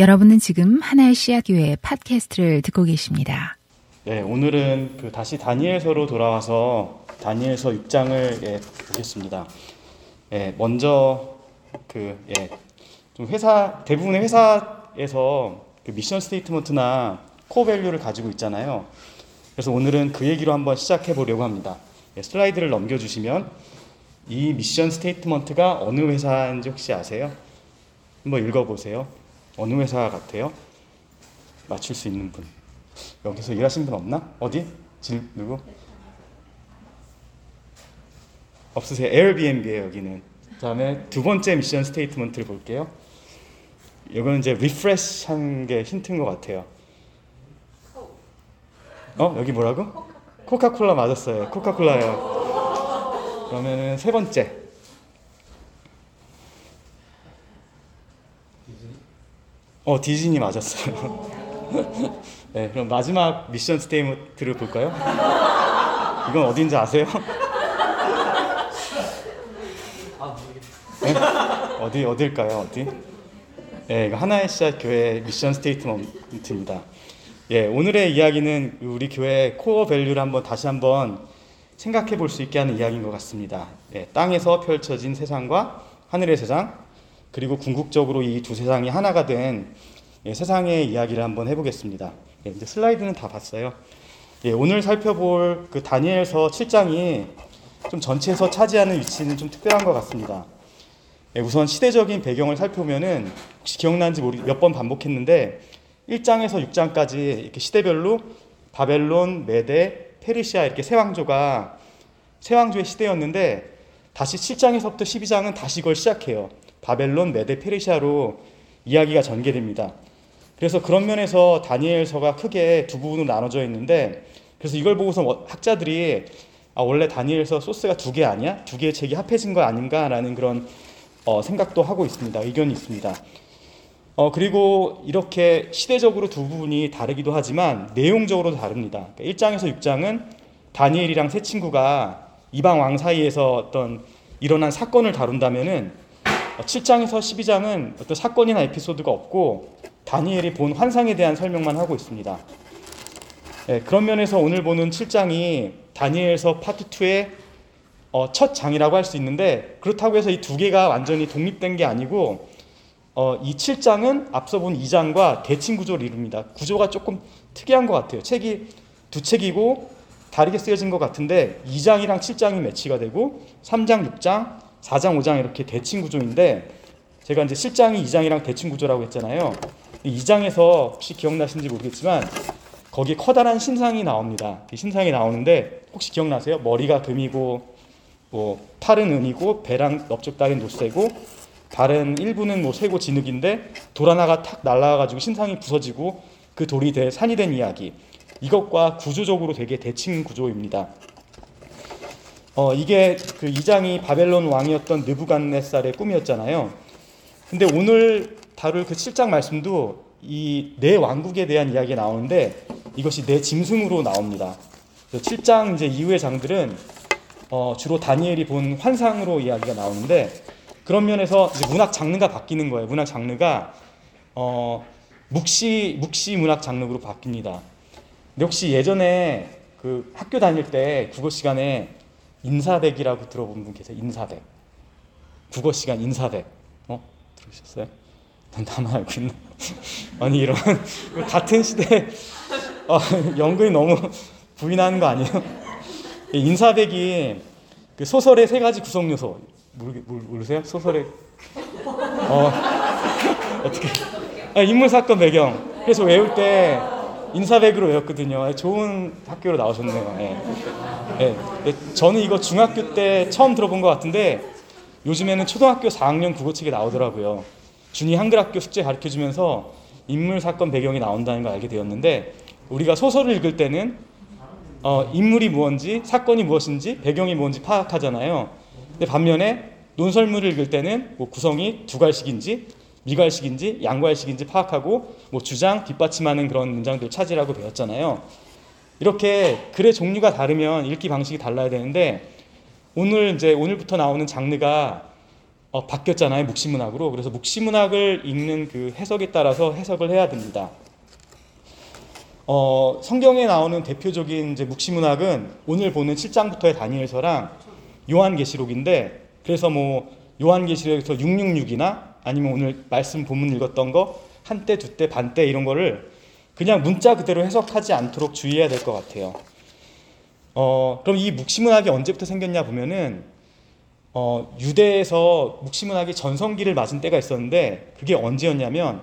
여러분은 지금 하나의 씨앗교회 팟캐스트를 듣고 계십니다. 네, 오늘은 그 다시 다니엘서로 돌아와서 다니엘서 6장을 예, 보겠습니다. 예, 먼저 그 예, 좀 회사 대부분의 회사에서 그 mission statement나 core value를 가지고 있잖아요. 그래서 오늘은 그 얘기로 한번 시작해 보려고 합니다. 예, 슬라이드를 넘겨 주시면 이 mission statement가 어느 회사인지 혹시 아세요? 한번 읽어 보세요. 어느 회사 같아요? 맞출 수 있는 분. 여기서 일하신 분 없나? 어디? 질 누구? 없으세요? 에어비앤비예요 여기는. 그다음에 두 번째 mission statement를 볼게요. 이거는 이제 refresh 한 게 힌트인 것 같아요. 어 여기 뭐라고? 코카콜라 맞았어요. 코카콜라예요. 그러면은 세 번째. 어 디즈니 맞았어요. 네, 그럼 마지막 mission state를 볼까요? 이건 어딘지 아세요? 네? 어디 어딜까요? 어디? 네, 이거 하나의 씨앗 교회 mission statement입니다. 예, 오늘의 이야기는 우리 교회 core value를 한번 다시 한번 생각해 볼 수 있게 하는 이야기인 것 같습니다. 예, 땅에서 펼쳐진 세상과 하늘의 세상, 그리고 궁극적으로 이 두 세상이 하나가 된 예, 세상의 이야기를 한번 해보겠습니다. 예, 이제 슬라이드는 다 봤어요. 예, 오늘 살펴볼 그 다니엘서 7장이 좀 전체에서 차지하는 위치는 좀 특별한 것 같습니다. 예, 우선 시대적인 배경을 살펴보면은 혹시 기억나는지 모르 몇번 반복했는데 1장에서 6장까지 이렇게 시대별로 바벨론, 메데, 페르시아 이렇게 세 왕조가 세 왕조의 시대였는데 다시 7장에서부터 12장은 다시 이걸 시작해요. 바벨론, 메데, 페르시아로 이야기가 전개됩니다. 그래서 그런 면에서 다니엘서가 크게 두 부분으로 나눠져 있는데 그래서 이걸 보고서 학자들이 아, 원래 다니엘서 소스가 두 개 아니야? 두 개의 책이 합해진 거 아닌가라는 그런 어, 생각도 하고 있습니다. 의견이 있습니다. 어, 그리고 이렇게 시대적으로 두 부분이 다르기도 하지만 내용적으로도 다릅니다. 그러니까 1장에서 6장은 다니엘이랑 세 친구가 이방 왕 사이에서 어떤 일어난 사건을 다룬다면은 7장에서 12장은 어떤 사건이나 에피소드가 없고 다니엘이 본 환상에 대한 설명만 하고 있습니다. 네, 그런 면에서 오늘 보는 7장이 다니엘서 파트 2의 어, 첫 장이라고 할 수 있는데 그렇다고 해서 이 두 개가 완전히 독립된 게 아니고 어, 이 7장은 앞서 본 2장과 대칭 구조를 이룹니다. 구조가 조금 특이한 것 같아요. 책이 두 책이고 다르게 쓰여진 것 같은데 2장이랑 7장이 매치가 되고 3장, 6장, 4장, 5장 이렇게 대칭 구조인데 제가 이제 7장이 2장이랑 대칭 구조라고 했잖아요. 2장에서 혹시 기억나시는지 모르겠지만 거기 커다란 신상이 나옵니다. 신상이 나오는데 혹시 기억나세요? 머리가 금이고 뭐 팔은 은이고 배랑 넓적다리는 노쇠고 발은 일부는 뭐 쇠고 진흙인데 돌 하나가 탁 날아가가지고 신상이 부서지고 그 돌이 돼 산이 된 이야기. 이것과 구조적으로 되게 대칭 구조입니다. 어, 이게 그 이장이 바벨론 왕이었던 느부갓네살의 꿈이었잖아요. 근데 오늘 다룰 그 7장 말씀도 이 내 왕국에 대한 이야기가 나오는데 이것이 내 짐승으로 나옵니다. 7장 이제 이후의 장들은 어, 주로 다니엘이 본 환상으로 이야기가 나오는데 그런 면에서 문학 장르가 바뀌는 거예요. 문학 장르가 어, 묵시 묵시 문학 장르로 바뀝니다. 근데 혹시 예전에 그 학교 다닐 때 국어 시간에 인사백이라고 들어본 분 계세요? 인사백. 국어 시간 인사백. 어? 들으셨어요? 나만 알고 있나? 아니 이런 같은 시대 어, 연극이 너무 부인하는 거 아니에요? 인사백이 그 소설의 세 가지 구성 요소 모르, 모르세요? 소설의 어 어떻게 아, 인물 사건 배경 그래서 외울 때 인사백으로 외웠거든요. 좋은 학교로 나오셨네요. 예. 예. 저는 이거 중학교 때 처음 들어본 것 같은데 요즘에는 초등학교 4학년 국어책에 나오더라고요. 준이 한글학교 숙제 가르쳐 주면서 인물 사건 배경이 나온다는 걸 알게 되었는데 우리가 소설을 읽을 때는 어, 인물이 무엇인지 사건이 무엇인지 배경이 뭔지 파악하잖아요. 근데 반면에 논설문을 읽을 때는 뭐 구성이 두갈식인지 미갈식인지 양갈식인지 파악하고 뭐 주장 뒷받침하는 그런 문장들 찾으라고 배웠잖아요. 이렇게 글의 종류가 다르면 읽기 방식이 달라야 되는데 오늘 이제 오늘부터 나오는 장르가 어, 바뀌었잖아요 묵시문학으로 그래서 묵시문학을 읽는 그 해석에 따라서 해석을 해야 됩니다. 어, 성경에 나오는 대표적인 이제 묵시문학은 오늘 보는 7장부터의 다니엘서랑 요한계시록인데 그래서 뭐 요한계시록에서 666이나 아니면 오늘 말씀 본문 읽었던 거 한때 두때 반때 이런 거를 그냥 문자 그대로 해석하지 않도록 주의해야 될 것 같아요. 어, 그럼 이 묵시문학이 언제부터 생겼냐 보면은 어, 유대에서 묵시문학이 전성기를 맞은 때가 있었는데 그게 언제였냐면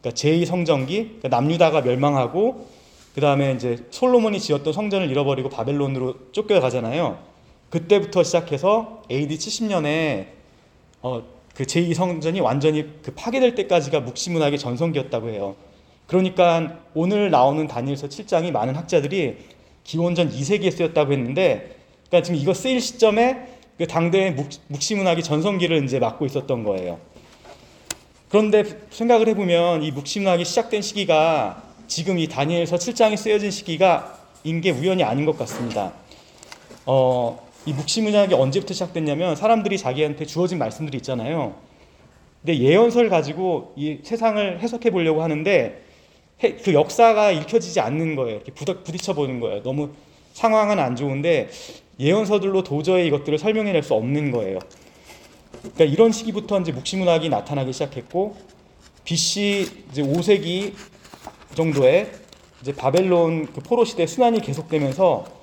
그러니까 제2성전기 그러니까 남유다가 멸망하고 그 다음에 이제 솔로몬이 지었던 성전을 잃어버리고 바벨론으로 쫓겨가잖아요. 그때부터 시작해서 AD 70년에 어, 그 제2성전이 완전히 그 파괴될 때까지가 묵시문학의 전성기였다고 해요. 그러니까 오늘 나오는 다니엘서 7장이 많은 학자들이 기원전 2세기에 쓰였다고 했는데 그러니까 지금 이거 쓰일 시점에 그 당대의 묵, 묵시문학이 전성기를 이제 맡고 있었던 거예요. 그런데 생각을 해보면 이 묵시문학이 시작된 시기가 지금 이 다니엘서 7장이 쓰여진 시기가 인게 우연이 아닌 것 같습니다. 어, 이 묵시문학이 언제부터 시작됐냐면 사람들이 자기한테 주어진 말씀들이 있잖아요. 근데 예언설 가지고 이 세상을 해석해 보려고 하는데 그 역사가 읽혀지지 않는 거예요. 이렇게 부딪혀 보는 거예요. 너무 상황은 안 좋은데 예언서들로 도저히 이것들을 설명해낼 수 없는 거예요. 그러니까 이런 시기부터 이제 묵시문학이 나타나기 시작했고 BC 이제 5세기 정도에 이제 바벨론 그 포로 시대 순환이 계속되면서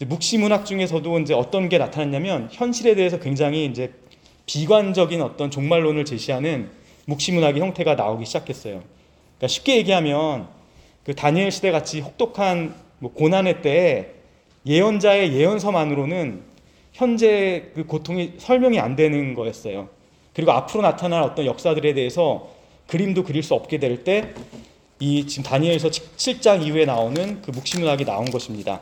묵시문학 중에서도 이제 어떤 게 나타났냐면 현실에 대해서 굉장히 이제 비관적인 어떤 종말론을 제시하는 묵시문학의 형태가 나오기 시작했어요. 그러니까 쉽게 얘기하면 그 다니엘 시대 같이 혹독한 뭐 고난의 때에 예언자의 예언서만으로는 현재 그 고통이 설명이 안 되는 거였어요. 그리고 앞으로 나타날 어떤 역사들에 대해서 그림도 그릴 수 없게 될 때 이 지금 다니엘서 7장 이후에 나오는 그 묵시문학이 나온 것입니다.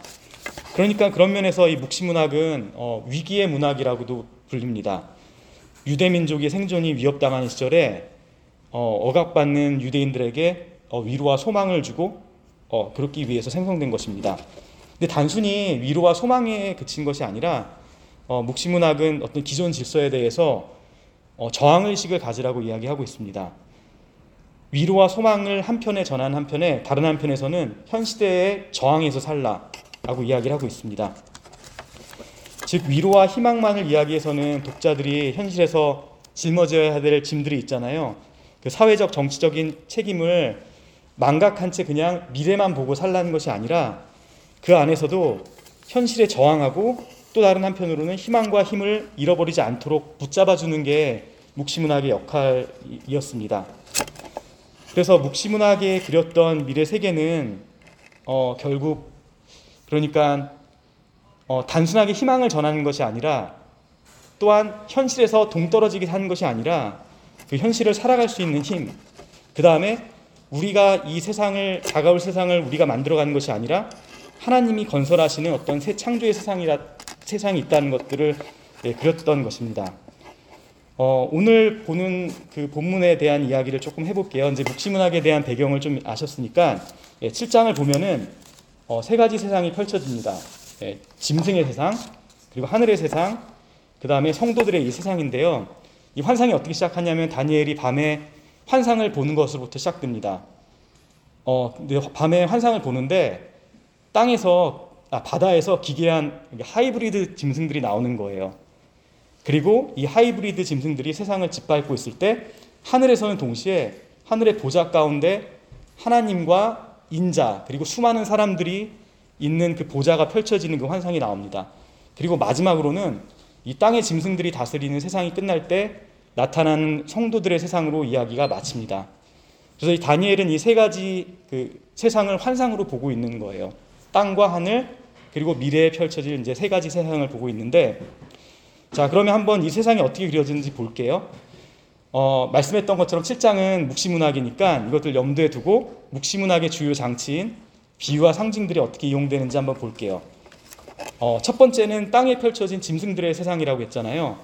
그러니까 그런 면에서 이 묵시문학은 어, 위기의 문학이라고도 불립니다. 유대 민족의 생존이 위협당하는 시절에 어, 억압받는 유대인들에게 어, 위로와 소망을 주고 어, 그렇기 위해서 생성된 것입니다. 근데 단순히 위로와 소망에 그친 것이 아니라 어, 묵시문학은 어떤 기존 질서에 대해서 어, 저항의식을 가지라고 이야기하고 있습니다. 위로와 소망을 한편에 전한 한편에 다른 한편에서는 현 시대에 저항해서 살라 라고 이야기를 하고 있습니다. 즉 위로와 희망만을 이야기해서는 독자들이 현실에서 짊어져야 될 짐들이 있잖아요. 그 사회적 정치적인 책임을 망각한 채 그냥 미래만 보고 살라는 것이 아니라 그 안에서도 현실에 저항하고 또 다른 한편으로는 희망과 힘을 잃어버리지 않도록 붙잡아주는 게 묵시문학의 역할이었습니다. 그래서 묵시문학에 그렸던 미래 세계는 어, 결국 그러니까 어, 단순하게 희망을 전하는 것이 아니라 또한 현실에서 동떨어지게 하는 것이 아니라 그 현실을 살아갈 수 있는 힘, 그 다음에 우리가 이 세상을 다가올 세상을 우리가 만들어가는 것이 아니라 하나님이 건설하시는 어떤 새 창조의 세상이라 세상이 있다는 것들을 예, 그렸던 것입니다. 어, 오늘 보는 그 본문에 대한 이야기를 조금 해볼게요. 이제 묵시문학에 대한 배경을 좀 아셨으니까 예, 7장을 보면은 어, 세 가지 세상이 펼쳐집니다. 예, 짐승의 세상, 그리고 하늘의 세상, 그 다음에 성도들의 이 세상인데요. 이 환상이 어떻게 시작하냐면 다니엘이 밤에 환상을 보는 것으로부터 시작됩니다. 어, 밤에 환상을 보는데 땅에서 아, 바다에서 기괴한 하이브리드 짐승들이 나오는 거예요. 그리고 이 하이브리드 짐승들이 세상을 짓밟고 있을 때 하늘에서는 동시에 하늘의 보좌 가운데 하나님과 인자 그리고 수많은 사람들이 있는 그 보좌가 펼쳐지는 그 환상이 나옵니다. 그리고 마지막으로는 이 땅의 짐승들이 다스리는 세상이 끝날 때 나타나는 성도들의 세상으로 이야기가 마칩니다. 그래서 이 다니엘은 이 세 가지 그 세상을 환상으로 보고 있는 거예요. 땅과 하늘 그리고 미래에 펼쳐질 이제 세 가지 세상을 보고 있는데 자 그러면 한번 이 세상이 어떻게 그려지는지 볼게요. 어, 말씀했던 것처럼 7장은 묵시문학이니까 이것들 염두에 두고 묵시문학의 주요 장치인 비유와 상징들이 어떻게 이용되는지 한번 볼게요. 어, 첫 번째는 땅에 펼쳐진 짐승들의 세상이라고 했잖아요.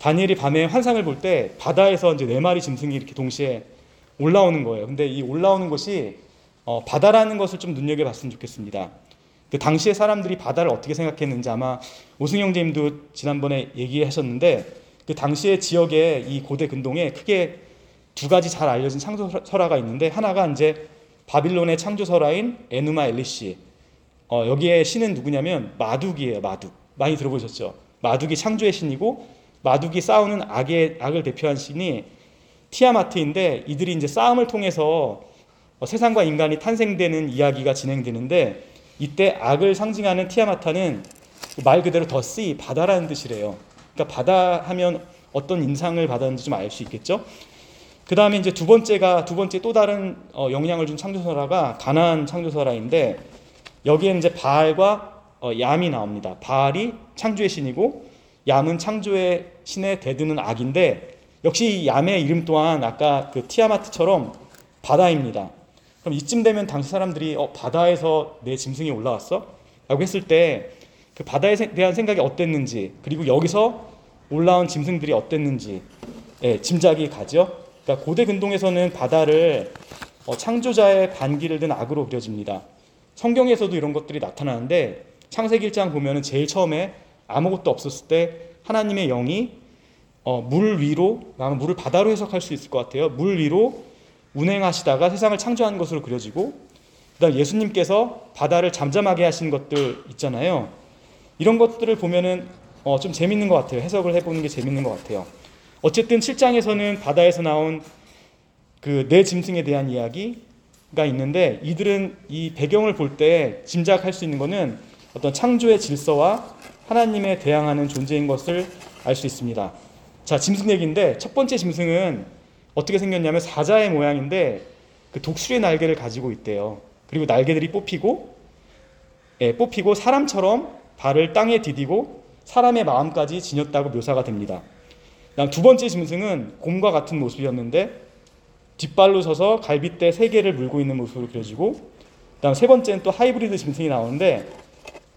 다니엘이 밤에 환상을 볼 때 바다에서 이제 네 마리 짐승이 이렇게 동시에 올라오는 거예요. 근데 이 올라오는 것이 어, 바다라는 것을 좀 눈여겨봤으면 좋겠습니다. 그 당시에 사람들이 바다를 어떻게 생각했는지 아마 오승영 제님도 지난번에 얘기하셨는데 그 당시의 지역에 이 고대 근동에 크게 두 가지 잘 알려진 창조 설화가 있는데 하나가 이제 바빌론의 창조 설화인 에누마 엘리시. 어, 여기에 신은 누구냐면 마둑이에요. 마둑. 많이 들어보셨죠? 마둑이 창조의 신이고 마둑이 싸우는 악의 악을 대표한 신이 티아마트인데 이들이 이제 싸움을 통해서 어, 세상과 인간이 탄생되는 이야기가 진행되는데 이때 악을 상징하는 티아마타는 말 그대로 더씨 바다라는 뜻이래요. 그러니까 바다 하면 어떤 인상을 받았는지 좀 알 수 있겠죠. 그 다음에 이제 두 번째가 두 번째 또 다른 어, 영향을 준 창조설화가 가나안 창조설화인데 여기에 이제 바알과 어, 얌이 나옵니다. 바알이 창조의 신이고 얌은 창조의 신에 대드는 악인데 역시 얌의 이름 또한 아까 그 티아마트처럼 바다입니다. 그럼 이쯤 되면 당시 사람들이 어, 바다에서 내 짐승이 올라왔어? 라고 했을 때 그 바다에 대한 생각이 어땠는지 그리고 여기서 올라온 짐승들이 어땠는지 예, 짐작이 가죠. 그러니까 고대 근동에서는 바다를 어, 창조자의 반기를 든 악으로 그려집니다. 성경에서도 이런 것들이 나타나는데 창세기 1장 보면은 제일 처음에 아무것도 없었을 때 하나님의 영이 어, 물 위로, 물을 바다로 해석할 수 있을 것 같아요. 물 위로 운행하시다가 세상을 창조한 것으로 그려지고 그다음 예수님께서 바다를 잠잠하게 하신 것들 있잖아요. 이런 것들을 보면은 어, 좀 재밌는 것 같아요. 해석을 해보는 게 재밌는 것 같아요. 어쨌든 7장에서는 바다에서 나온 그 네 짐승에 대한 이야기가 있는데 이들은 이 배경을 볼 때 짐작할 수 있는 것은 어떤 창조의 질서와 하나님에 대항하는 존재인 것을 알 수 있습니다. 자, 짐승 얘기인데 첫 번째 짐승은 어떻게 생겼냐면 사자의 모양인데 그 독수리의 날개를 가지고 있대요. 그리고 날개들이 뽑히고 예, 뽑히고 사람처럼 발을 땅에 디디고 사람의 마음까지 지녔다고 묘사가 됩니다. 두 번째 짐승은 곰과 같은 모습이었는데 뒷발로 서서 갈빗대 세 개를 물고 있는 모습으로 그려지고 그다음 세 번째는 또 하이브리드 짐승이 나오는데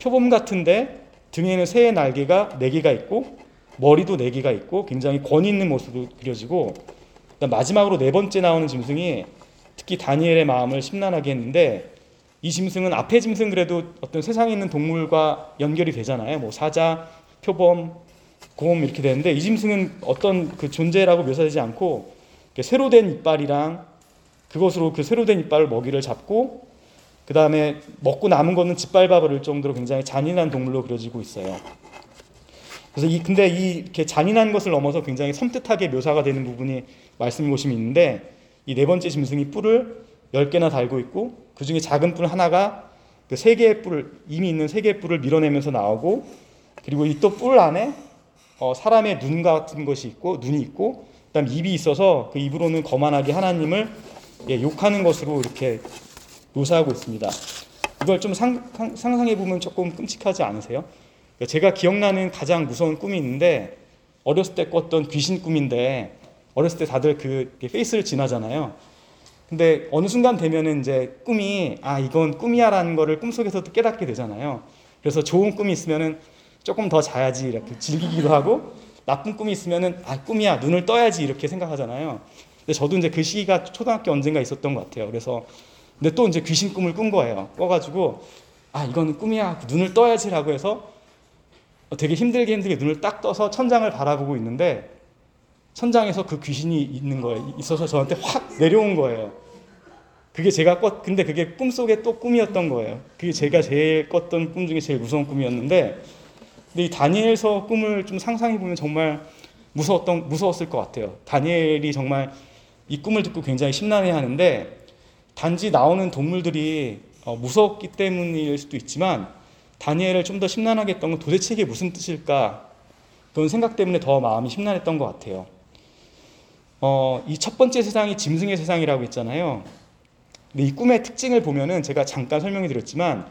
표범 같은데 등에는 새의 날개가 네 개가 있고 머리도 네 개가 있고 굉장히 권위 있는 모습으로 그려지고 마지막으로 네 번째 나오는 짐승이 특히 다니엘의 마음을 심란하게 했는데 이 짐승은 앞에 짐승 그래도 어떤 세상에 있는 동물과 연결이 되잖아요. 뭐 사자, 표범, 곰 이렇게 되는데 이 짐승은 어떤 그 존재라고 묘사되지 않고 새로 된 이빨이랑 그것으로 그 새로 된 이빨을 먹이를 잡고 그 다음에 먹고 남은 거는 짓밟아 버릴 정도로 굉장히 잔인한 동물로 그려지고 있어요. 그래서 이 근데 이 이렇게 잔인한 것을 넘어서 굉장히 섬뜩하게 묘사가 되는 부분이 말씀해 보시면 있는데 이 네 번째 짐승이 뿔을 열 개나 달고 있고 그 중에 작은 뿔 하나가 그 세 개의 뿔을 이미 있는 세 개의 뿔을 밀어내면서 나오고 그리고 이 또 뿔 안에 어, 사람의 눈 같은 것이 있고 눈이 있고 그다음 입이 있어서 그 입으로는 거만하게 하나님을 예, 욕하는 것으로 이렇게 묘사하고 있습니다. 이걸 좀 상, 상해 보면 조금 끔찍하지 않으세요? 그러니까 제가 기억나는 가장 무서운 꿈이 있는데 어렸을 때 꿨던 귀신 꿈인데 어렸을 때 다들 그 페이스를 지나잖아요. 근데 어느 순간 되면은 이제 꿈이 아 이건 꿈이야라는 거를 꿈속에서도 깨닫게 되잖아요. 그래서 좋은 꿈이 있으면은 조금 더 자야지 이렇게 즐기기도 하고 나쁜 꿈이 있으면은 아 꿈이야 눈을 떠야지 이렇게 생각하잖아요. 근데 저도 이제 그 시기가 초등학교 언젠가 있었던 것 같아요. 그래서 근데 또 이제 귀신 꿈을 꾼 거예요. 꿔가지고 아 이거는 꿈이야 눈을 떠야지라고 해서 되게 힘들게 힘들게 눈을 딱 떠서 천장을 바라보고 있는데 천장에서 그 귀신이 있는 거예요. 있어서 저한테 확 내려온 거예요. 그게 제가 꿨, 근데 그게 꿈속에 또 꿈이었던 거예요. 그게 제가 제일 꿨던 꿈 중에 제일 무서운 꿈이었는데, 근데 이 다니엘서 꿈을 좀 상상해 보면 정말 무서웠던, 무서웠을 것 같아요. 다니엘이 정말 이 꿈을 듣고 굉장히 심란해 하는데, 단지 나오는 동물들이 어, 무섭기 때문일 수도 있지만, 다니엘을 좀 더 심란하게 했던 건 도대체 이게 무슨 뜻일까? 그런 생각 때문에 더 마음이 심란했던 것 같아요. 어, 이 첫 번째 세상이 짐승의 세상이라고 했잖아요. 근데 이 꿈의 특징을 보면은 제가 잠깐 설명해 드렸지만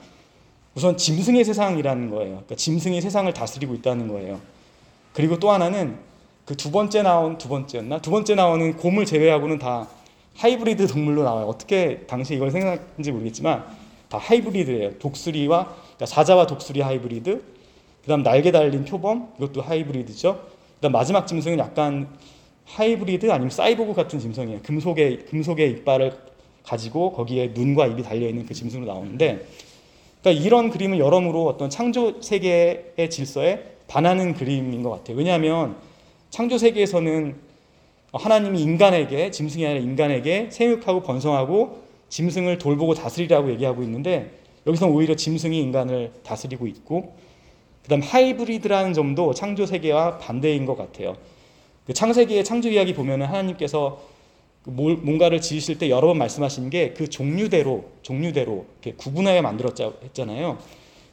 우선 짐승의 세상이라는 거예요. 그러니까 짐승이 세상을 다스리고 있다는 거예요. 그리고 또 하나는 그 두 번째 나온 두 번째였나? 두 번째 나오는 곰을 제외하고는 다 하이브리드 동물로 나와요. 어떻게 당시 이걸 생각했는지 모르겠지만 다 하이브리드예요. 독수리와 그러니까 사자와 독수리 하이브리드. 그다음 날개 달린 표범 이것도 하이브리드죠. 그다음 마지막 짐승은 약간 하이브리드 아니면 사이보그 같은 짐승이에요. 금속의 금속의 이빨을 가지고 거기에 눈과 입이 달려 있는 그 짐승으로 나오는데, 그러니까 이런 그림은 여러모로 어떤 창조 세계의 질서에 반하는 그림인 것 같아요. 왜냐하면 창조 세계에서는 하나님이 인간에게 짐승이 아니라 인간에게 생육하고 번성하고 짐승을 돌보고 다스리라고 얘기하고 있는데 여기서 오히려 짐승이 인간을 다스리고 있고 그다음 하이브리드라는 점도 창조 세계와 반대인 것 같아요. 그 창세기의 창조 이야기 보면은 하나님께서 그 뭔가를 지으실 때 여러 번 말씀하신 게 그 종류대로 종류대로 이렇게 구분하여 만들었자 했잖아요.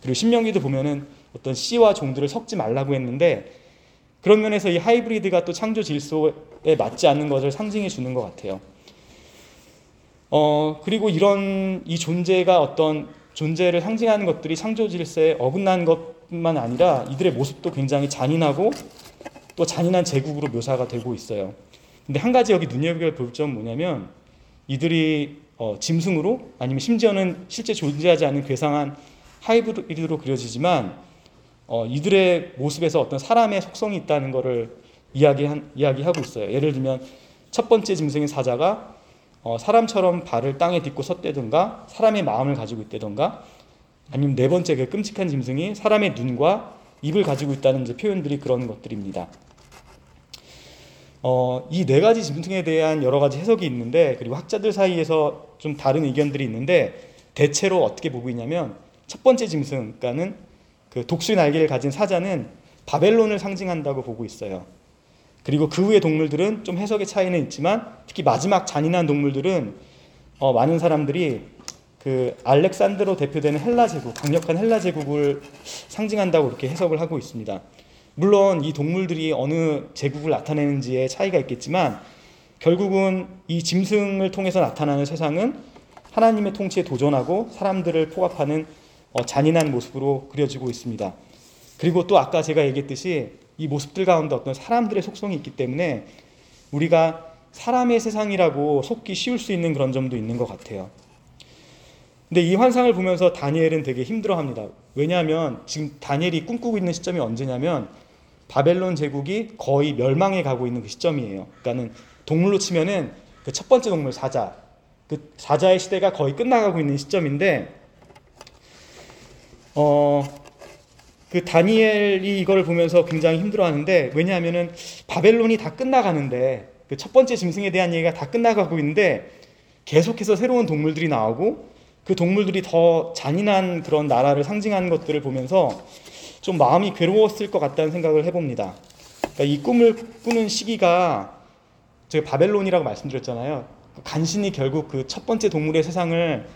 그리고 신명기도 보면은 어떤 씨와 종들을 섞지 말라고 했는데 그런 면에서 이 하이브리드가 또 창조 질서에 맞지 않는 것을 상징해 주는 것 같아요. 어 그리고 이런 이 존재가 어떤 존재를 상징하는 것들이 창조 질서에 어긋난 것뿐만 아니라 이들의 모습도 굉장히 잔인하고 또 잔인한 제국으로 묘사가 되고 있어요. 근데 한 가지 여기 눈여겨볼 점은 뭐냐면 이들이 어, 짐승으로 아니면 심지어는 실제 존재하지 않는 괴상한 하이브리드로 그려지지만 어, 이들의 모습에서 어떤 사람의 속성이 있다는 것을 이야기한, 이야기하고 있어요. 예를 들면 첫 번째 짐승인 사자가 어, 사람처럼 발을 땅에 딛고 섰다든가 사람의 마음을 가지고 있다든가 아니면 네 번째 그 끔찍한 짐승이 사람의 눈과 입을 가지고 있다는 표현들이 그런 것들입니다. 어, 이 네 가지 짐승에 대한 여러 가지 해석이 있는데 그리고 학자들 사이에서 좀 다른 의견들이 있는데 대체로 어떻게 보고 있냐면 첫 번째 짐승, 그러니까는 그 독수리 날개를 가진 사자는 바벨론을 상징한다고 보고 있어요. 그리고 그 후의 동물들은 좀 해석의 차이는 있지만 특히 마지막 잔인한 동물들은 어, 많은 사람들이 그 알렉산드로 대표되는 헬라 제국, 강력한 헬라 제국을 상징한다고 이렇게 해석을 하고 있습니다. 물론 이 동물들이 어느 제국을 나타내는지에 차이가 있겠지만 결국은 이 짐승을 통해서 나타나는 세상은 하나님의 통치에 도전하고 사람들을 포갑하는 어, 잔인한 모습으로 그려지고 있습니다. 그리고 또 아까 제가 얘기했듯이 이 모습들 가운데 어떤 사람들의 속성이 있기 때문에 우리가 사람의 세상이라고 속기 쉬울 수 있는 그런 점도 있는 것 같아요. 근데 이 환상을 보면서 다니엘은 되게 힘들어 합니다. 왜냐하면 지금 다니엘이 꿈꾸고 있는 시점이 언제냐면 바벨론 제국이 거의 멸망해 가고 있는 그 시점이에요. 그러니까는 동물로 치면은 그 첫 번째 동물 사자, 그 사자의 시대가 거의 끝나가고 있는 시점인데, 어, 그 다니엘이 이걸 보면서 굉장히 힘들어하는데 왜냐하면은 바벨론이 다 끝나가는데 그 첫 번째 짐승에 대한 얘기가 다 끝나가고 있는데 계속해서 새로운 동물들이 나오고 그 동물들이 더 잔인한 그런 나라를 상징하는 것들을 보면서 좀 마음이 괴로웠을 것 같다는 생각을 해봅니다. 그러니까 이 꿈을 꾸는 시기가 제가 바벨론이라고 말씀드렸잖아요. 간신히 결국 그 첫 번째 동물의 세상을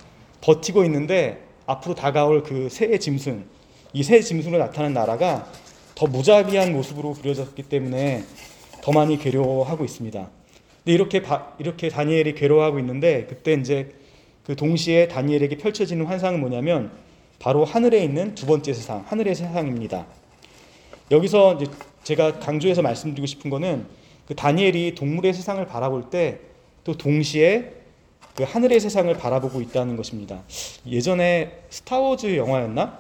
버티고 있는데 앞으로 다가올 그 새의 짐승, 이새 짐승으로 나타난 나라가 더 무자비한 모습으로 그려졌기 때문에 더 많이 괴로워하고 있습니다. 근데 이렇게 바, 이렇게 다니엘이 괴로워하고 있는데 그때 이제 그 동시에 다니엘에게 펼쳐지는 환상은 뭐냐면 바로 하늘에 있는 두 번째 세상, 하늘의 세상입니다. 여기서 이제 제가 강조해서 말씀드리고 싶은 거는 그 다니엘이 동물의 세상을 바라볼 때 또 동시에 그 하늘의 세상을 바라보고 있다는 것입니다. 예전에 스타워즈 영화였나?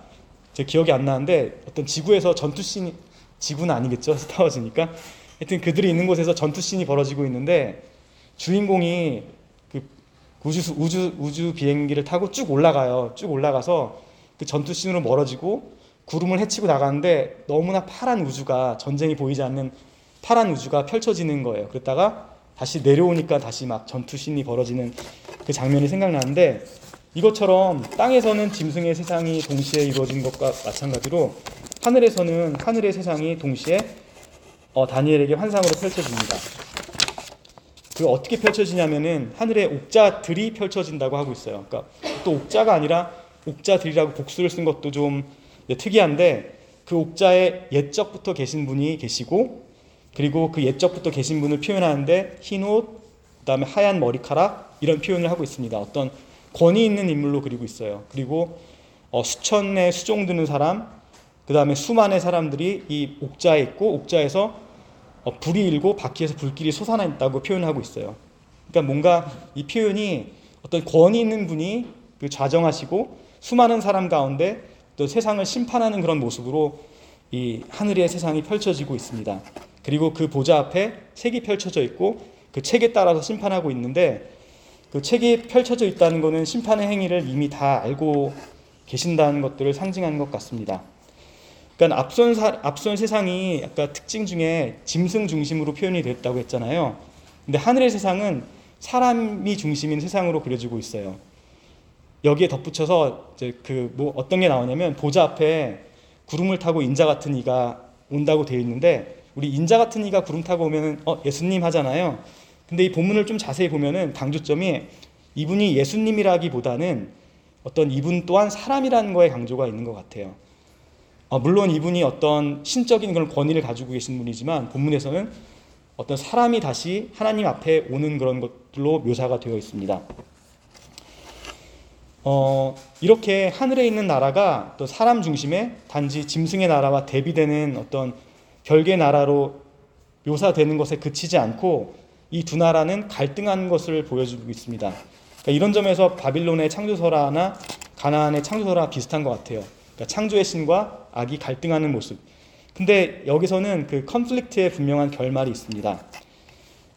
제 기억이 안 나는데 어떤 지구에서 전투씬 지구는 아니겠죠 스타워즈니까 하여튼 그들이 있는 곳에서 전투씬이 벌어지고 있는데 주인공이 그 우주 우주 우주 비행기를 타고 쭉 올라가요. 쭉 올라가서 그 전투씬으로 멀어지고 구름을 헤치고 나가는데 너무나 파란 우주가 전쟁이 보이지 않는 파란 우주가 펼쳐지는 거예요. 그랬다가 다시 내려오니까 다시 막 전투씬이 벌어지는 그 장면이 생각나는데 이것처럼 땅에서는 짐승의 세상이 동시에 이루어진 것과 마찬가지로 하늘에서는 하늘의 세상이 동시에 어, 다니엘에게 환상으로 펼쳐집니다. 그 어떻게 펼쳐지냐면은 하늘의 옥자들이 펼쳐진다고 하고 있어요. 그러니까 또 옥자가 아니라 옥자들이라고 복수를 쓴 것도 좀 특이한데 그 옥자에 옛적부터 계신 분이 계시고 그리고 그 옛적부터 계신 분을 표현하는데 흰 옷, 그다음에 하얀 머리카락 이런 표현을 하고 있습니다. 어떤 권위 있는 인물로 그리고 있어요. 그리고 어, 수천의 수종 드는 사람, 그다음에 수만의 사람들이 이 옥자에 있고 옥자에서 어, 불이 일고 바퀴에서 불길이 솟아나 있다고 표현하고 있어요. 그러니까 뭔가 이 표현이 어떤 권위 있는 분이 그 좌정하시고 수많은 사람 가운데 또 세상을 심판하는 그런 모습으로 이 하늘의 세상이 펼쳐지고 있습니다. 그리고 그 보좌 앞에 책이 펼쳐져 있고 그 책에 따라서 심판하고 있는데 그 책이 펼쳐져 있다는 것은 심판의 행위를 이미 다 알고 계신다는 것들을 상징하는 것 같습니다. 그러니까 앞선 사, 앞선 세상이 아까 특징 중에 짐승 중심으로 표현이 됐다고 했잖아요. 근데 하늘의 세상은 사람이 중심인 세상으로 그려지고 있어요. 여기에 덧붙여서 이제 그 뭐 어떤 게 나오냐면 보좌 앞에 구름을 타고 인자 같은 이가 온다고 되어 있는데 우리 인자 같은 이가 구름 타고 오면은 어 예수님 하잖아요. 근데 이 본문을 좀 자세히 보면은 강조점이 이분이 예수님이라기보다는 어떤 이분 또한 사람이라는 거에 강조가 있는 것 같아요. 어, 물론 이분이 어떤 신적인 그런 권위를 가지고 계신 분이지만 본문에서는 어떤 사람이 다시 하나님 앞에 오는 그런 것들로 묘사가 되어 있습니다. 어, 이렇게 하늘에 있는 나라가 또 사람 중심의 단지 짐승의 나라와 대비되는 어떤 별개 나라로 묘사되는 것에 그치지 않고 이 두 나라는 갈등하는 것을 보여주고 있습니다. 그러니까 이런 점에서 바빌론의 창조설화나 가나안의 창조설화 비슷한 것 같아요. 그러니까 창조의 신과 악이 갈등하는 모습. 근데 여기서는 그 conflict의 분명한 결말이 있습니다.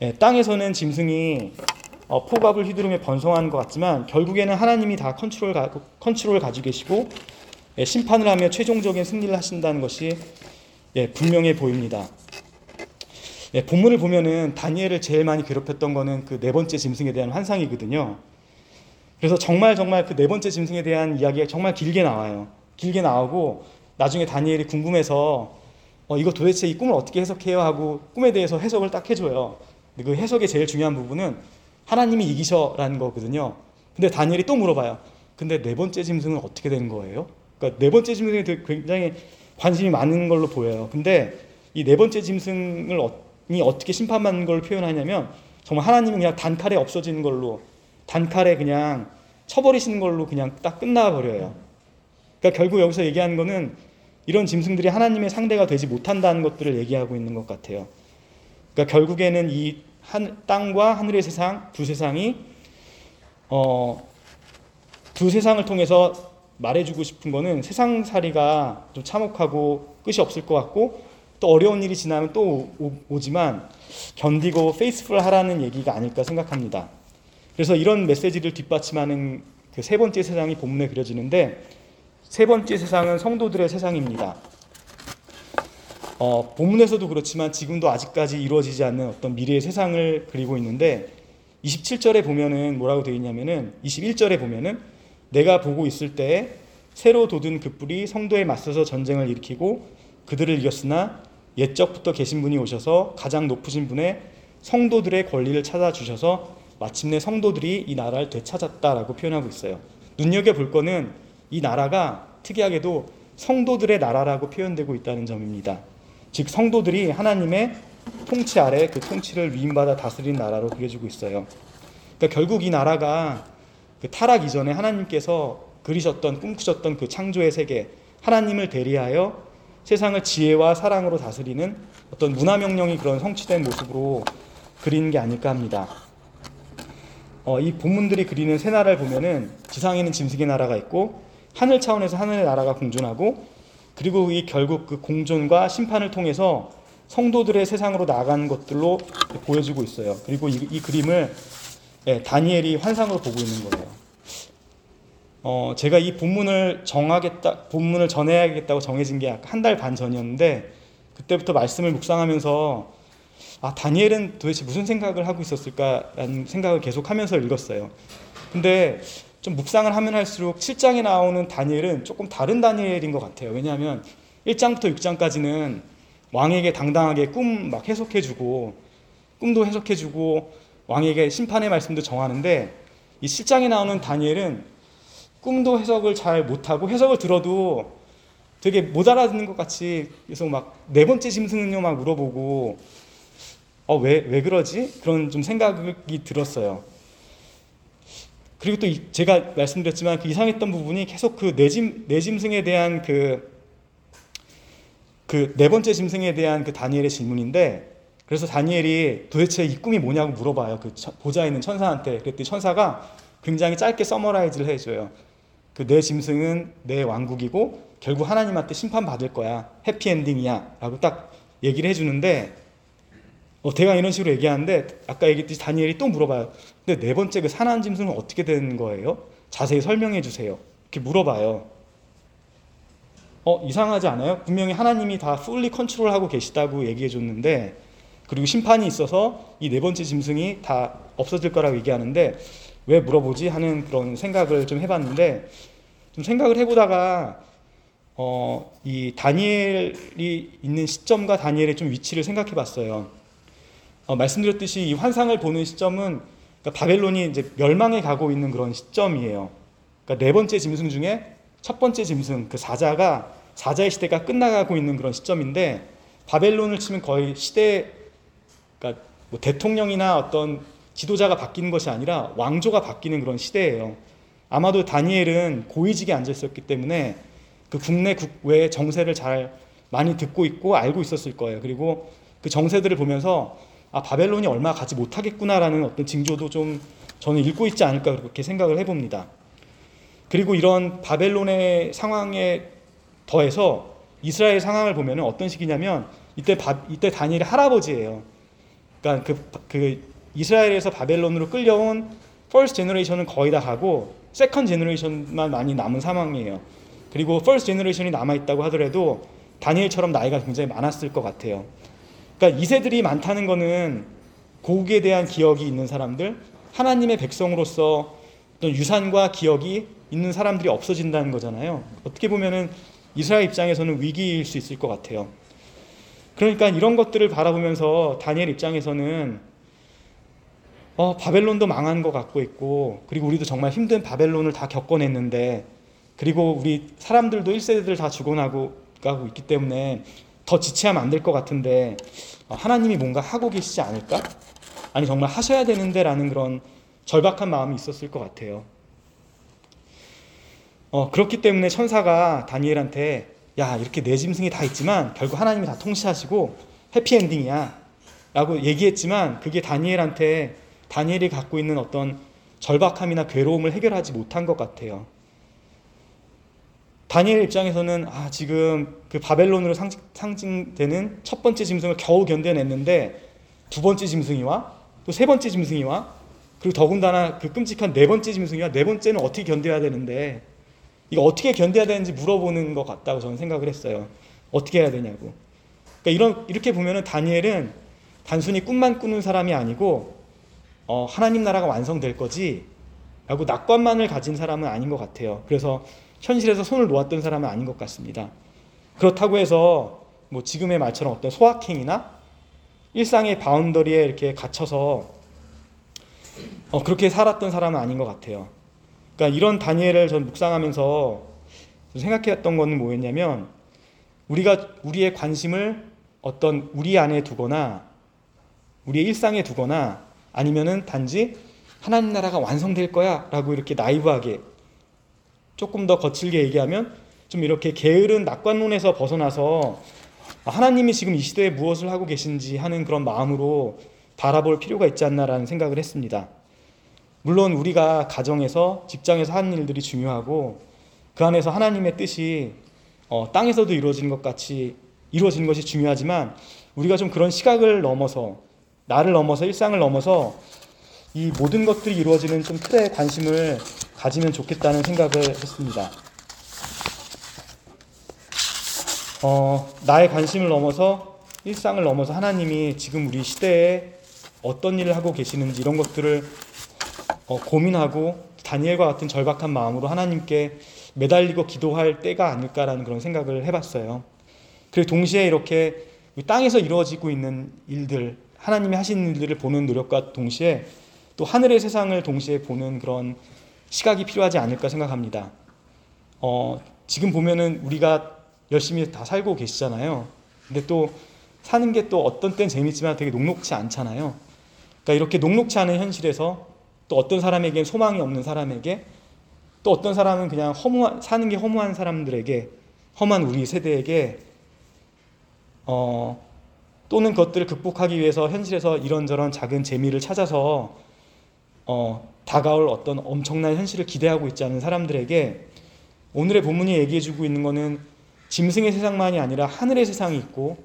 예, 땅에서는 짐승이 어, 폭압을 휘두르며 번성하는 것 같지만 결국에는 하나님이 다 컨트롤 가, 컨트롤 가지고 계시고 예, 심판을 하며 최종적인 승리를 하신다는 것이 예, 분명해 보입니다. 예, 본문을 보면은 다니엘을 제일 많이 괴롭혔던 거는 그 네 번째 짐승에 대한 환상이거든요. 그래서 정말 정말 그 네 번째 짐승에 대한 이야기가 정말 길게 나와요. 길게 나오고 나중에 다니엘이 궁금해서 어, 이거 도대체 이 꿈을 어떻게 해석해요 하고 꿈에 대해서 해석을 딱 해줘요. 그 해석의 제일 중요한 부분은 하나님이 이기셔라는 거거든요. 근데 다니엘이 또 물어봐요. 근데 네 번째 짐승은 어떻게 된 거예요? 그러니까 네 번째 짐승에 굉장히 관심이 많은 걸로 보여요. 근데 이 네 번째 짐승을 이 어떻게 심판받는 걸 표현하냐면 정말 하나님이 그냥 단칼에 없어지는 걸로 단칼에 그냥 쳐버리시는 걸로 그냥 딱 끝나버려요. 그러니까 결국 여기서 얘기하는 거는 이런 짐승들이 하나님의 상대가 되지 못한다는 것들을 얘기하고 있는 것 같아요. 그러니까 결국에는 이 한, 땅과 하늘의 세상 두 세상이 어, 두 세상을 통해서 말해주고 싶은 거는 세상살이가 좀 참혹하고 끝이 없을 것 같고 또 어려운 일이 지나면 또 오, 지만 견디고 페이스풀 하라는 얘기가 아닐까 생각합니다. 그래서 이런 메시지를 뒷받침하는 그 세 번째 세상이 본문에 그려지는데 세 번째 세상은 성도들의 세상입니다. 어, 본문에서도 그렇지만 지금도 아직까지 이루어지지 않는 어떤 미래의 세상을 그리고 있는데 27절에 보면은 뭐라고 되어 있냐면은 21절에 보면은 내가 보고 있을 때에 새로 돋은 그 뿔이 성도에 맞서서 전쟁을 일으키고 그들을 이겼으나 옛적부터 계신 분이 오셔서 가장 높으신 분의 성도들의 권리를 찾아주셔서 마침내 성도들이 이 나라를 되찾았다라고 표현하고 있어요. 눈여겨볼 거는 이 나라가 특이하게도 성도들의 나라라고 표현되고 있다는 점입니다. 즉 성도들이 하나님의 통치 아래 그 통치를 위임받아 다스린 나라로 그려지고 있어요. 그러니까 결국 이 나라가 그 타락 이전에 하나님께서 그리셨던 꿈꾸셨던 그 창조의 세계 하나님을 대리하여 세상을 지혜와 사랑으로 다스리는 어떤 문화 명령이 그런 성취된 모습으로 그리는 게 아닐까 합니다. 어, 이 본문들이 그리는 새 나라를 보면은 지상에는 짐승의 나라가 있고 하늘 차원에서 하늘의 나라가 공존하고 그리고 이 결국 그 공존과 심판을 통해서 성도들의 세상으로 나간 것들로 보여지고 있어요. 그리고 이, 이 그림을 예, 다니엘이 환상으로 보고 있는 거예요. 어, 제가 이 본문을 정하겠다, 본문을 전해야겠다고 정해진 게 한 달 반 전이었는데 그때부터 말씀을 묵상하면서 아 다니엘은 도대체 무슨 생각을 하고 있었을까라는 생각을 계속하면서 읽었어요. 근데 좀 묵상을 하면 할수록 7장에 나오는 다니엘은 조금 다른 다니엘인 것 같아요. 왜냐하면 1장부터 6장까지는 왕에게 당당하게 꿈 막 해석해주고 꿈도 해석해주고 왕에게 심판의 말씀도 정하는데 이 7장에 나오는 다니엘은 꿈도 해석을 잘 못하고 해석을 들어도 되게 못 알아듣는 것 같이 그래서 막네 번째 짐승은요 막 물어보고 어 왜 왜 그러지 그런 좀 생각이 들었어요. 그리고 또 제가 말씀드렸지만 그 이상했던 부분이 계속 그 내짐 내짐승에 대한 그 그 네 번째 짐승에 대한 그 다니엘의 질문인데 그래서 다니엘이 도대체 이 꿈이 뭐냐고 물어봐요. 그 보좌에 있는 천사한테. 그랬더니 천사가 굉장히 짧게 서머라이즈를 해줘요. 그 내 짐승은 내 왕국이고 결국 하나님한테 심판받을 거야. 해피엔딩이야. 라고 딱 얘기를 해주는데 어, 대강 이런 식으로 얘기하는데 아까 얘기했듯이 다니엘이 또 물어봐요. 근데 네 번째 그 산한 짐승은 어떻게 되는 거예요? 자세히 설명해 주세요. 이렇게 물어봐요. 어 이상하지 않아요? 분명히 하나님이 다 풀리 컨트롤하고 계시다고 얘기해 줬는데 그리고 심판이 있어서 이 네 번째 짐승이 다 없어질 거라고 얘기하는데 왜 물어보지 하는 그런 생각을 좀 해봤는데 좀 생각을 해보다가 어, 이 다니엘이 있는 시점과 다니엘의 좀 위치를 생각해 봤어요. 어, 말씀드렸듯이 이 환상을 보는 시점은 그러니까 바벨론이 이제 멸망에 가고 있는 그런 시점이에요. 그러니까 네 번째 짐승 중에 첫 번째 짐승, 그 사자가 사자의 시대가 끝나가고 있는 그런 시점인데 바벨론을 치면 거의 시대, 그러니까 뭐 대통령이나 어떤 지도자가 바뀌는 것이 아니라 왕조가 바뀌는 그런 시대예요. 아마도 다니엘은 고위직에 앉아 있었기 때문에 그 국내 국외 정세를 잘 많이 듣고 있고 알고 있었을 거예요. 그리고 그 정세들을 보면서 아 바벨론이 얼마 가지 못하겠구나라는 어떤 징조도 좀 저는 읽고 있지 않을까 그렇게 생각을 해봅니다. 그리고 이런 바벨론의 상황에 더해서 이스라엘 상황을 보면 어떤 식이냐면 이때 바, 이때 다니엘이 할아버지예요. 그러니까 그, 그 이스라엘에서 바벨론으로 끌려온 first generation은 거의 다 가고 second generation만 많이 남은 상황이에요. 그리고 first generation이 남아 있다고 하더라도 다니엘처럼 나이가 굉장히 많았을 것 같아요. 그러니까 2세들이 많다는 거는 고국에 대한 기억이 있는 사람들, 하나님의 백성으로서 어떤 유산과 기억이 있는 사람들이 없어진다는 거잖아요. 어떻게 보면은 이스라엘 입장에서는 위기일 수 있을 것 같아요. 그러니까 이런 것들을 바라보면서 다니엘 입장에서는 어, 바벨론도 망한 것 같고 있고, 그리고 우리도 정말 힘든 바벨론을 다 겪어냈는데, 그리고 우리 사람들도 1세대들 다 죽어나고 가고 있기 때문에 더 지체하면 안 될 것 같은데, 어, 하나님이 뭔가 하고 계시지 않을까? 아니, 정말 하셔야 되는데라는 그런 절박한 마음이 있었을 것 같아요. 어, 그렇기 때문에 천사가 다니엘한테 야 이렇게 내 짐승이 다 있지만 결국 하나님이 다 통치하시고 해피엔딩이야 라고 얘기했지만 그게 다니엘한테 다니엘이 갖고 있는 어떤 절박함이나 괴로움을 해결하지 못한 것 같아요. 다니엘 입장에서는 아 지금 그 바벨론으로 상징, 되는첫 번째 짐승을 겨우 견뎌냈는데 두 번째 짐승이 와, 또 세 번째 짐승이 와, 그리고 더군다나 그 끔찍한 네 번째 짐승이 와, 네 번째는 어떻게 견뎌야 되는데 이거 어떻게 견뎌야 되는지 물어보는 것 같다고 저는 생각을 했어요. 어떻게 해야 되냐고. 그러니까 이런 이렇게 보면은 다니엘은 단순히 꿈만 꾸는 사람이 아니고 어, 하나님 나라가 완성될 거지 라고 낙관만을 가진 사람은 아닌 것 같아요. 그래서 현실에서 손을 놓았던 사람은 아닌 것 같습니다. 그렇다고 해서 뭐 지금의 말처럼 어떤 소확행이나 일상의 바운더리에 이렇게 갇혀서 어, 그렇게 살았던 사람은 아닌 것 같아요. 그러니까 이런 다니엘을 전 묵상하면서 생각했던 것은 뭐였냐면 우리가 우리의 관심을 어떤 우리 안에 두거나 우리의 일상에 두거나 아니면은 단지 하나님 나라가 완성될 거야라고 이렇게 나이브하게 조금 더 거칠게 얘기하면 좀 이렇게 게으른 낙관론에서 벗어나서 하나님이 지금 이 시대에 무엇을 하고 계신지 하는 그런 마음으로 바라볼 필요가 있지 않나라는 생각을 했습니다. 물론 우리가 가정에서 직장에서 하는 일들이 중요하고 그 안에서 하나님의 뜻이 어, 땅에서도 이루어지는 것 같이 이루어지는 것이 중요하지만 우리가 좀 그런 시각을 넘어서 나를 넘어서 일상을 넘어서 이 모든 것들이 이루어지는 좀 틀에 관심을 가지면 좋겠다는 생각을 했습니다. 어, 나의 관심을 넘어서 일상을 넘어서 하나님이 지금 우리 시대에 어떤 일을 하고 계시는지 이런 것들을 어, 고민하고 다니엘과 같은 절박한 마음으로 하나님께 매달리고 기도할 때가 아닐까라는 그런 생각을 해봤어요. 그리고 동시에 이렇게 땅에서 이루어지고 있는 일들, 하나님이 하시는 일들을 보는 노력과 동시에 또 하늘의 세상을 동시에 보는 그런 시각이 필요하지 않을까 생각합니다. 어, 지금 보면은 우리가 열심히 다 살고 계시잖아요. 근데 또 사는 게 또 어떤 땐 재밌지만 되게 녹록치 않잖아요. 그러니까 이렇게 녹록치 않은 현실에서 또 어떤 사람에겐 소망이 없는 사람에게 또 어떤 사람은 그냥 허무한, 사는 게 허무한 사람들에게 험한 우리 세대에게 어, 또는 그것들을 극복하기 위해서 현실에서 이런저런 작은 재미를 찾아서 어, 다가올 어떤 엄청난 현실을 기대하고 있지 않은 사람들에게 오늘의 본문이 얘기해주고 있는 것은 짐승의 세상만이 아니라 하늘의 세상이 있고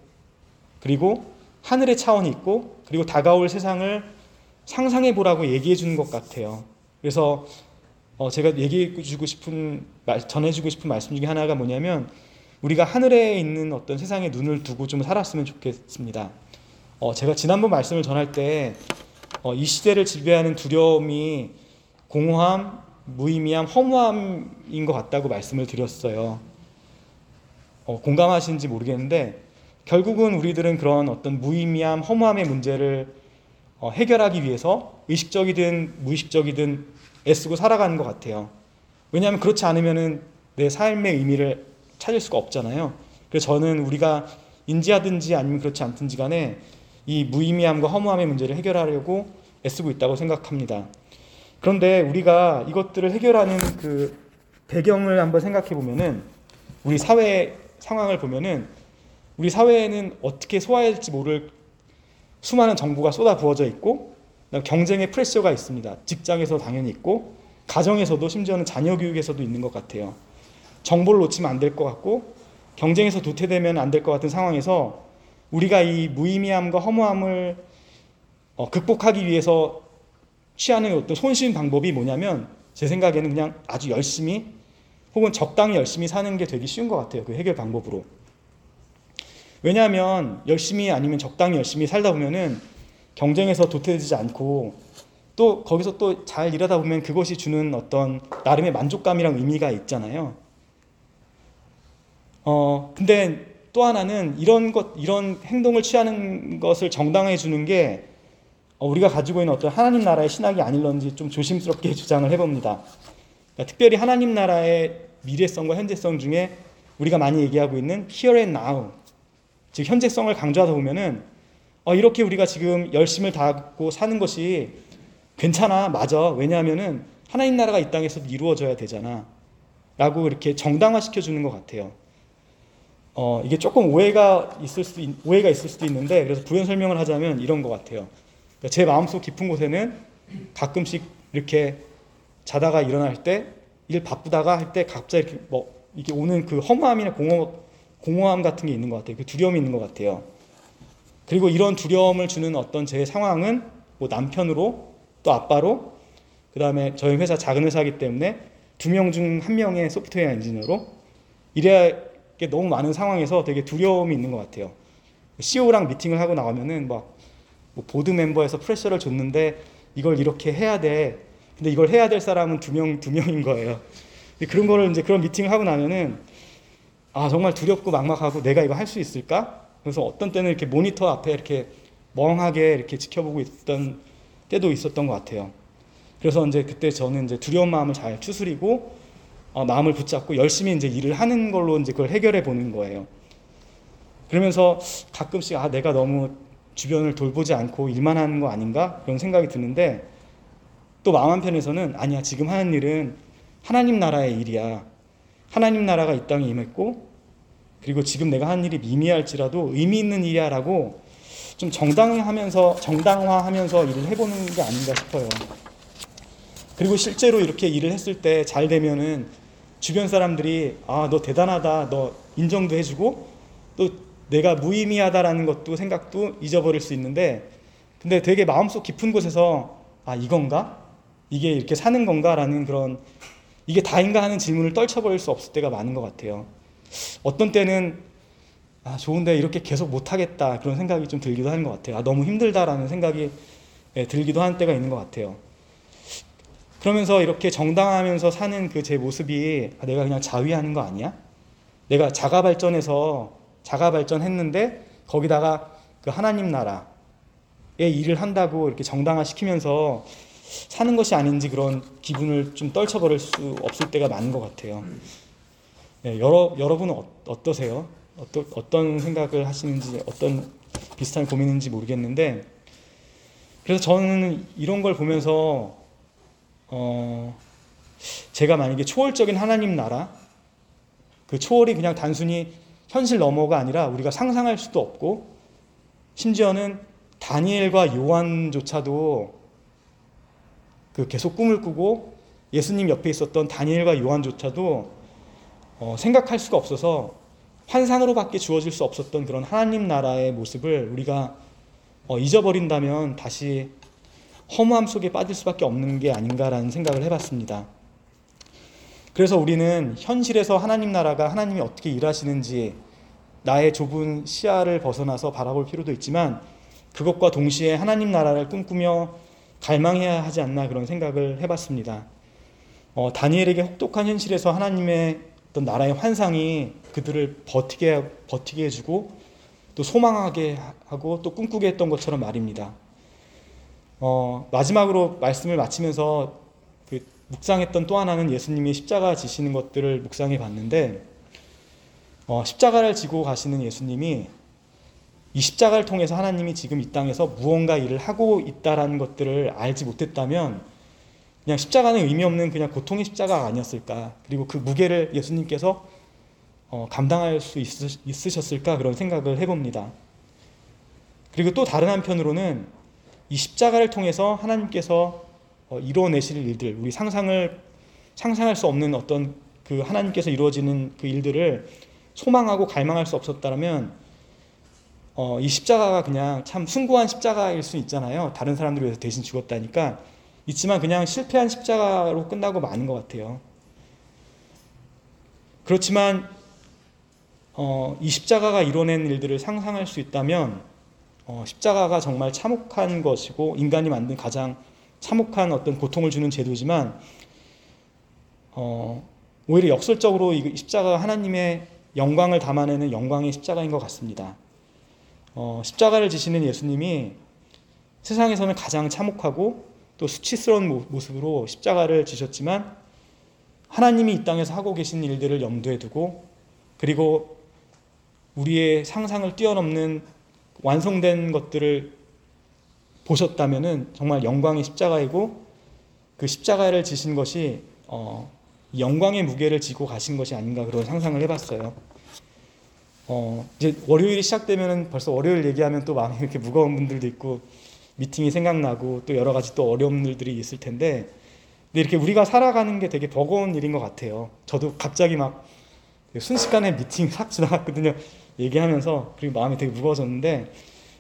그리고 하늘의 차원이 있고 그리고 다가올 세상을 상상해 보라고 얘기해 주는 것 같아요. 그래서 어 제가 얘기해 주고 싶은 전해 주고 싶은 말씀 중에 하나가 뭐냐면 우리가 하늘에 있는 어떤 세상에 눈을 두고 좀 살았으면 좋겠습니다. 어, 제가 지난번 말씀을 전할 때, 어, 이 시대를 지배하는 두려움이 공허함, 무의미함, 허무함인 것 같다고 말씀을 드렸어요. 어, 공감하시는지 모르겠는데, 결국은 우리들은 그런 어떤 무의미함, 허무함의 문제를 어, 해결하기 위해서 의식적이든 무의식적이든 애쓰고 살아가는 것 같아요. 왜냐하면 그렇지 않으면은 내 삶의 의미를 찾을 수가 없잖아요. 그래서 저는 우리가 인지하든지 아니면 그렇지 않든지 간에 이 무의미함과 허무함의 문제를 해결하려고 애쓰고 있다고 생각합니다. 그런데 우리가 이것들을 해결하는 그 배경을 한번 생각해 보면은 우리 사회 상황을 보면은 우리 사회에는 어떻게 소화해야 될지 모를 수많은 정보가 쏟아 부어져 있고 경쟁의 프레셔가 있습니다. 직장에서 당연히 있고 가정에서도 심지어는 자녀 교육에서도 있는 것 같아요. 정보를 놓치면 안 될 것 같고 경쟁에서 도태되면 안 될 것 같은 상황에서 우리가 이 무의미함과 허무함을 어, 극복하기 위해서 취하는 어떤 손쉬운 방법이 뭐냐면 제 생각에는 그냥 아주 열심히 혹은 적당히 열심히 사는 게 되게 쉬운 것 같아요. 그 해결 방법으로. 왜냐하면 열심히 아니면 적당히 열심히 살다 보면은 경쟁에서 도태되지 않고 또 거기서 또 잘 일하다 보면 그것이 주는 어떤 나름의 만족감이랑 의미가 있잖아요. 어, 근데 또 하나는 이런 것, 이런 행동을 취하는 것을 정당해 주는 게 어, 우리가 가지고 있는 어떤 하나님 나라의 신학이 아닐런지 좀 조심스럽게 주장을 해봅니다. 그러니까 특별히 하나님 나라의 미래성과 현재성 중에 우리가 많이 얘기하고 있는 here and now, 즉 현재성을 강조하다 보면은 어, 이렇게 우리가 지금 열심을 다하고 사는 것이 괜찮아, 맞아. 왜냐하면은 하나님 나라가 이 땅에서 이루어져야 되잖아. 라고 이렇게 정당화시켜 주는 것 같아요. 어, 이게 조금 오해가 있을 수 오해가 있을 수도 있는데 그래서 부연 설명을 하자면 이런 것 같아요. 그러니까 제 마음속 깊은 곳에는 가끔씩 이렇게 자다가 일어날 때 일 바쁘다가 할 때 갑자기 이렇게 뭐 이게 오는 그 허무함이나 공허 공허함 같은 게 있는 것 같아요. 그 두려움이 있는 것 같아요. 그리고 이런 두려움을 주는 어떤 제 상황은 뭐 남편으로 또 아빠로 그 다음에 저희 회사 작은 회사이기 때문에 두 명 중 한 명의 소프트웨어 엔지니어로 이래야 게 너무 많은 상황에서 되게 두려움이 있는 것 같아요. CEO랑 미팅을 하고 나가면은 막 뭐 보드 멤버에서 프레셔를 줬는데 이걸 이렇게 해야 돼. 근데 이걸 해야 될 사람은 두 명, 두 명인 거예요. 그런 거를 이제 그런 미팅을 하고 나면은 아, 정말 두렵고 막막하고 내가 이거 할 수 있을까? 그래서 어떤 때는 이렇게 모니터 앞에 이렇게 멍하게 이렇게 지켜보고 있던 때도 있었던 것 같아요. 그래서 이제 그때 저는 이제 두려운 마음을 잘 추스리고 어, 마음을 붙잡고 열심히 이제 일을 하는 걸로 이제 그걸 해결해 보는 거예요. 그러면서 가끔씩 아 내가 너무 주변을 돌보지 않고 일만 하는 거 아닌가 그런 생각이 드는데 또 마음 한편에서는 아니야 지금 하는 일은 하나님 나라의 일이야. 하나님 나라가 이 땅에 임했고 그리고 지금 내가 하는 일이 미미할지라도 의미 있는 일이야라고 좀 정당하면서 정당화하면서 일을 해보는 게 아닌가 싶어요. 그리고 실제로 이렇게 일을 했을 때 잘 되면은 주변 사람들이 아 너 대단하다 너 인정도 해주고 또 내가 무의미하다라는 것도 생각도 잊어버릴 수 있는데 근데 되게 마음속 깊은 곳에서 아 이건가 이게 이렇게 사는 건가라는 그런 이게 다인가 하는 질문을 떨쳐버릴 수 없을 때가 많은 것 같아요. 어떤 때는 아 좋은데 이렇게 계속 못하겠다 그런 생각이 좀 들기도 하는 것 같아요. 아 너무 힘들다라는 생각이 예, 들기도 하는 때가 있는 것 같아요. 그러면서 이렇게 정당하면서 사는 그 제 모습이 아, 내가 그냥 자위하는 거 아니야? 내가 자가 발전해서 자가 발전했는데 거기다가 그 하나님 나라의 일을 한다고 이렇게 정당화 시키면서 사는 것이 아닌지 그런 기분을 좀 떨쳐버릴 수 없을 때가 많은 것 같아요. 네, 여러 여러분은 어, 떠세요 어떠, 어떤 생각을 하시는지 어떤 비슷한 고민인지 모르겠는데 그래서 저는 이런 걸 보면서 어, 제가 만약에 초월적인 하나님 나라, 그 초월이 그냥 단순히 현실 넘어가 아니라 우리가 상상할 수도 없고, 심지어는 다니엘과 요한조차도 그 계속 꿈을 꾸고 예수님 옆에 있었던 다니엘과 요한조차도 어, 생각할 수가 없어서 환상으로밖에 주어질 수 없었던 그런 하나님 나라의 모습을 우리가 어, 잊어버린다면 다시 허무함 속에 빠질 수밖에 없는 게 아닌가라는 생각을 해봤습니다. 그래서 우리는 현실에서 하나님 나라가 하나님이 어떻게 일하시는지 나의 좁은 시야를 벗어나서 바라볼 필요도 있지만 그것과 동시에 하나님 나라를 꿈꾸며 갈망해야 하지 않나 그런 생각을 해봤습니다. 어, 다니엘에게 혹독한 현실에서 하나님의 어떤 나라의 환상이 그들을 버티게 버티게 해주고 또 소망하게 하고 또 꿈꾸게 했던 것처럼 말입니다. 어, 마지막으로 말씀을 마치면서 그 묵상했던 또 하나는 예수님이 십자가 지시는 것들을 묵상해 봤는데 어, 십자가를 지고 가시는 예수님이 이 십자가를 통해서 하나님이 지금 이 땅에서 무언가 일을 하고 있다라는 것들을 알지 못했다면 그냥 십자가는 의미 없는 그냥 고통의 십자가가 아니었을까 그리고 그 무게를 예수님께서 어, 감당할 수 있으, 있으셨을까 그런 생각을 해봅니다. 그리고 또 다른 한편으로는 이 십자가를 통해서 하나님께서 어, 이루어내실 일들, 우리 상상을 상상할 수 없는 어떤 그 하나님께서 이루어지는 그 일들을 소망하고 갈망할 수 없었다면 어, 이 십자가가 그냥 참 숭고한 십자가일 수 있잖아요. 다른 사람들 위해서 대신 죽었다니까 있지만 그냥 실패한 십자가로 끝나고 마는 것 같아요. 그렇지만 어, 이 십자가가 이뤄낸 일들을 상상할 수 있다면 어, 십자가가 정말 참혹한 것이고 인간이 만든 가장 참혹한 어떤 고통을 주는 제도지만 어, 오히려 역설적으로 이 십자가가 하나님의 영광을 담아내는 영광의 십자가인 것 같습니다. 어, 십자가를 지시는 예수님이 세상에서는 가장 참혹하고 또 수치스러운 모습으로 십자가를 지셨지만 하나님이 이 땅에서 하고 계신 일들을 염두에 두고 그리고 우리의 상상을 뛰어넘는 완성된 것들을 보셨다면은 정말 영광의 십자가이고 그 십자가를 지신 것이 어, 영광의 무게를 지고 가신 것이 아닌가 그런 상상을 해봤어요. 어, 이제 월요일이 시작되면은 벌써 월요일 얘기하면 또 마음이 이렇게 무거운 분들도 있고 미팅이 생각나고 또 여러 가지 또 어려운 일들이 있을 텐데 근데 이렇게 우리가 살아가는 게 되게 버거운 일인 것 같아요. 저도 갑자기 막 순식간에 미팅 싹 지나갔거든요. 얘기하면서 그리고 마음이 되게 무거워졌는데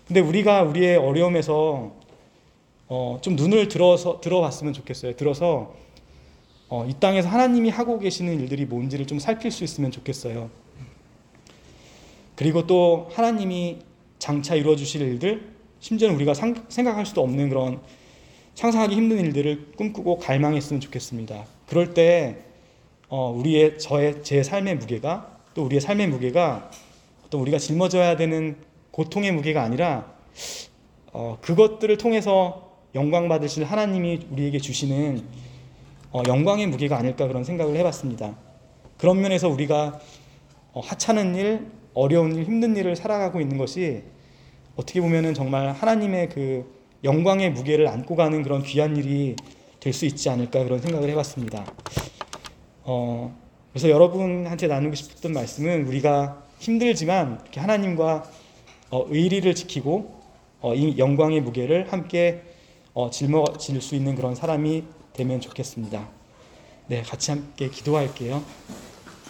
근데 우리가 우리의 어려움에서 어, 좀 눈을 들어서 들어봤으면 좋겠어요. 들어서 어, 이 땅에서 하나님이 하고 계시는 일들이 뭔지를 좀 살필 수 있으면 좋겠어요. 그리고 또 하나님이 장차 이루어 주실 일들, 심지어는 우리가 상, 생각할 수도 없는 그런 상상하기 힘든 일들을 꿈꾸고 갈망했으면 좋겠습니다. 그럴 때 어, 우리의 저의 제 삶의 무게가 또 우리의 삶의 무게가 어떤 우리가 짊어져야 되는 고통의 무게가 아니라 어, 그것들을 통해서 영광 받으실 하나님이 우리에게 주시는 어, 영광의 무게가 아닐까 그런 생각을 해봤습니다. 그런 면에서 우리가 어, 하찮은 일, 어려운 일, 힘든 일을 살아가고 있는 것이 어떻게 보면은 정말 하나님의 그 영광의 무게를 안고 가는 그런 귀한 일이 될 수 있지 않을까 그런 생각을 해봤습니다. 어, 그래서 여러분한테 나누고 싶었던 말씀은 우리가 힘들지만 이렇게 하나님과 어, 의리를 지키고 어, 이 영광의 무게를 함께 어, 짊어질 수 있는 그런 사람이 되면 좋겠습니다. 네, 같이 함께 기도할게요.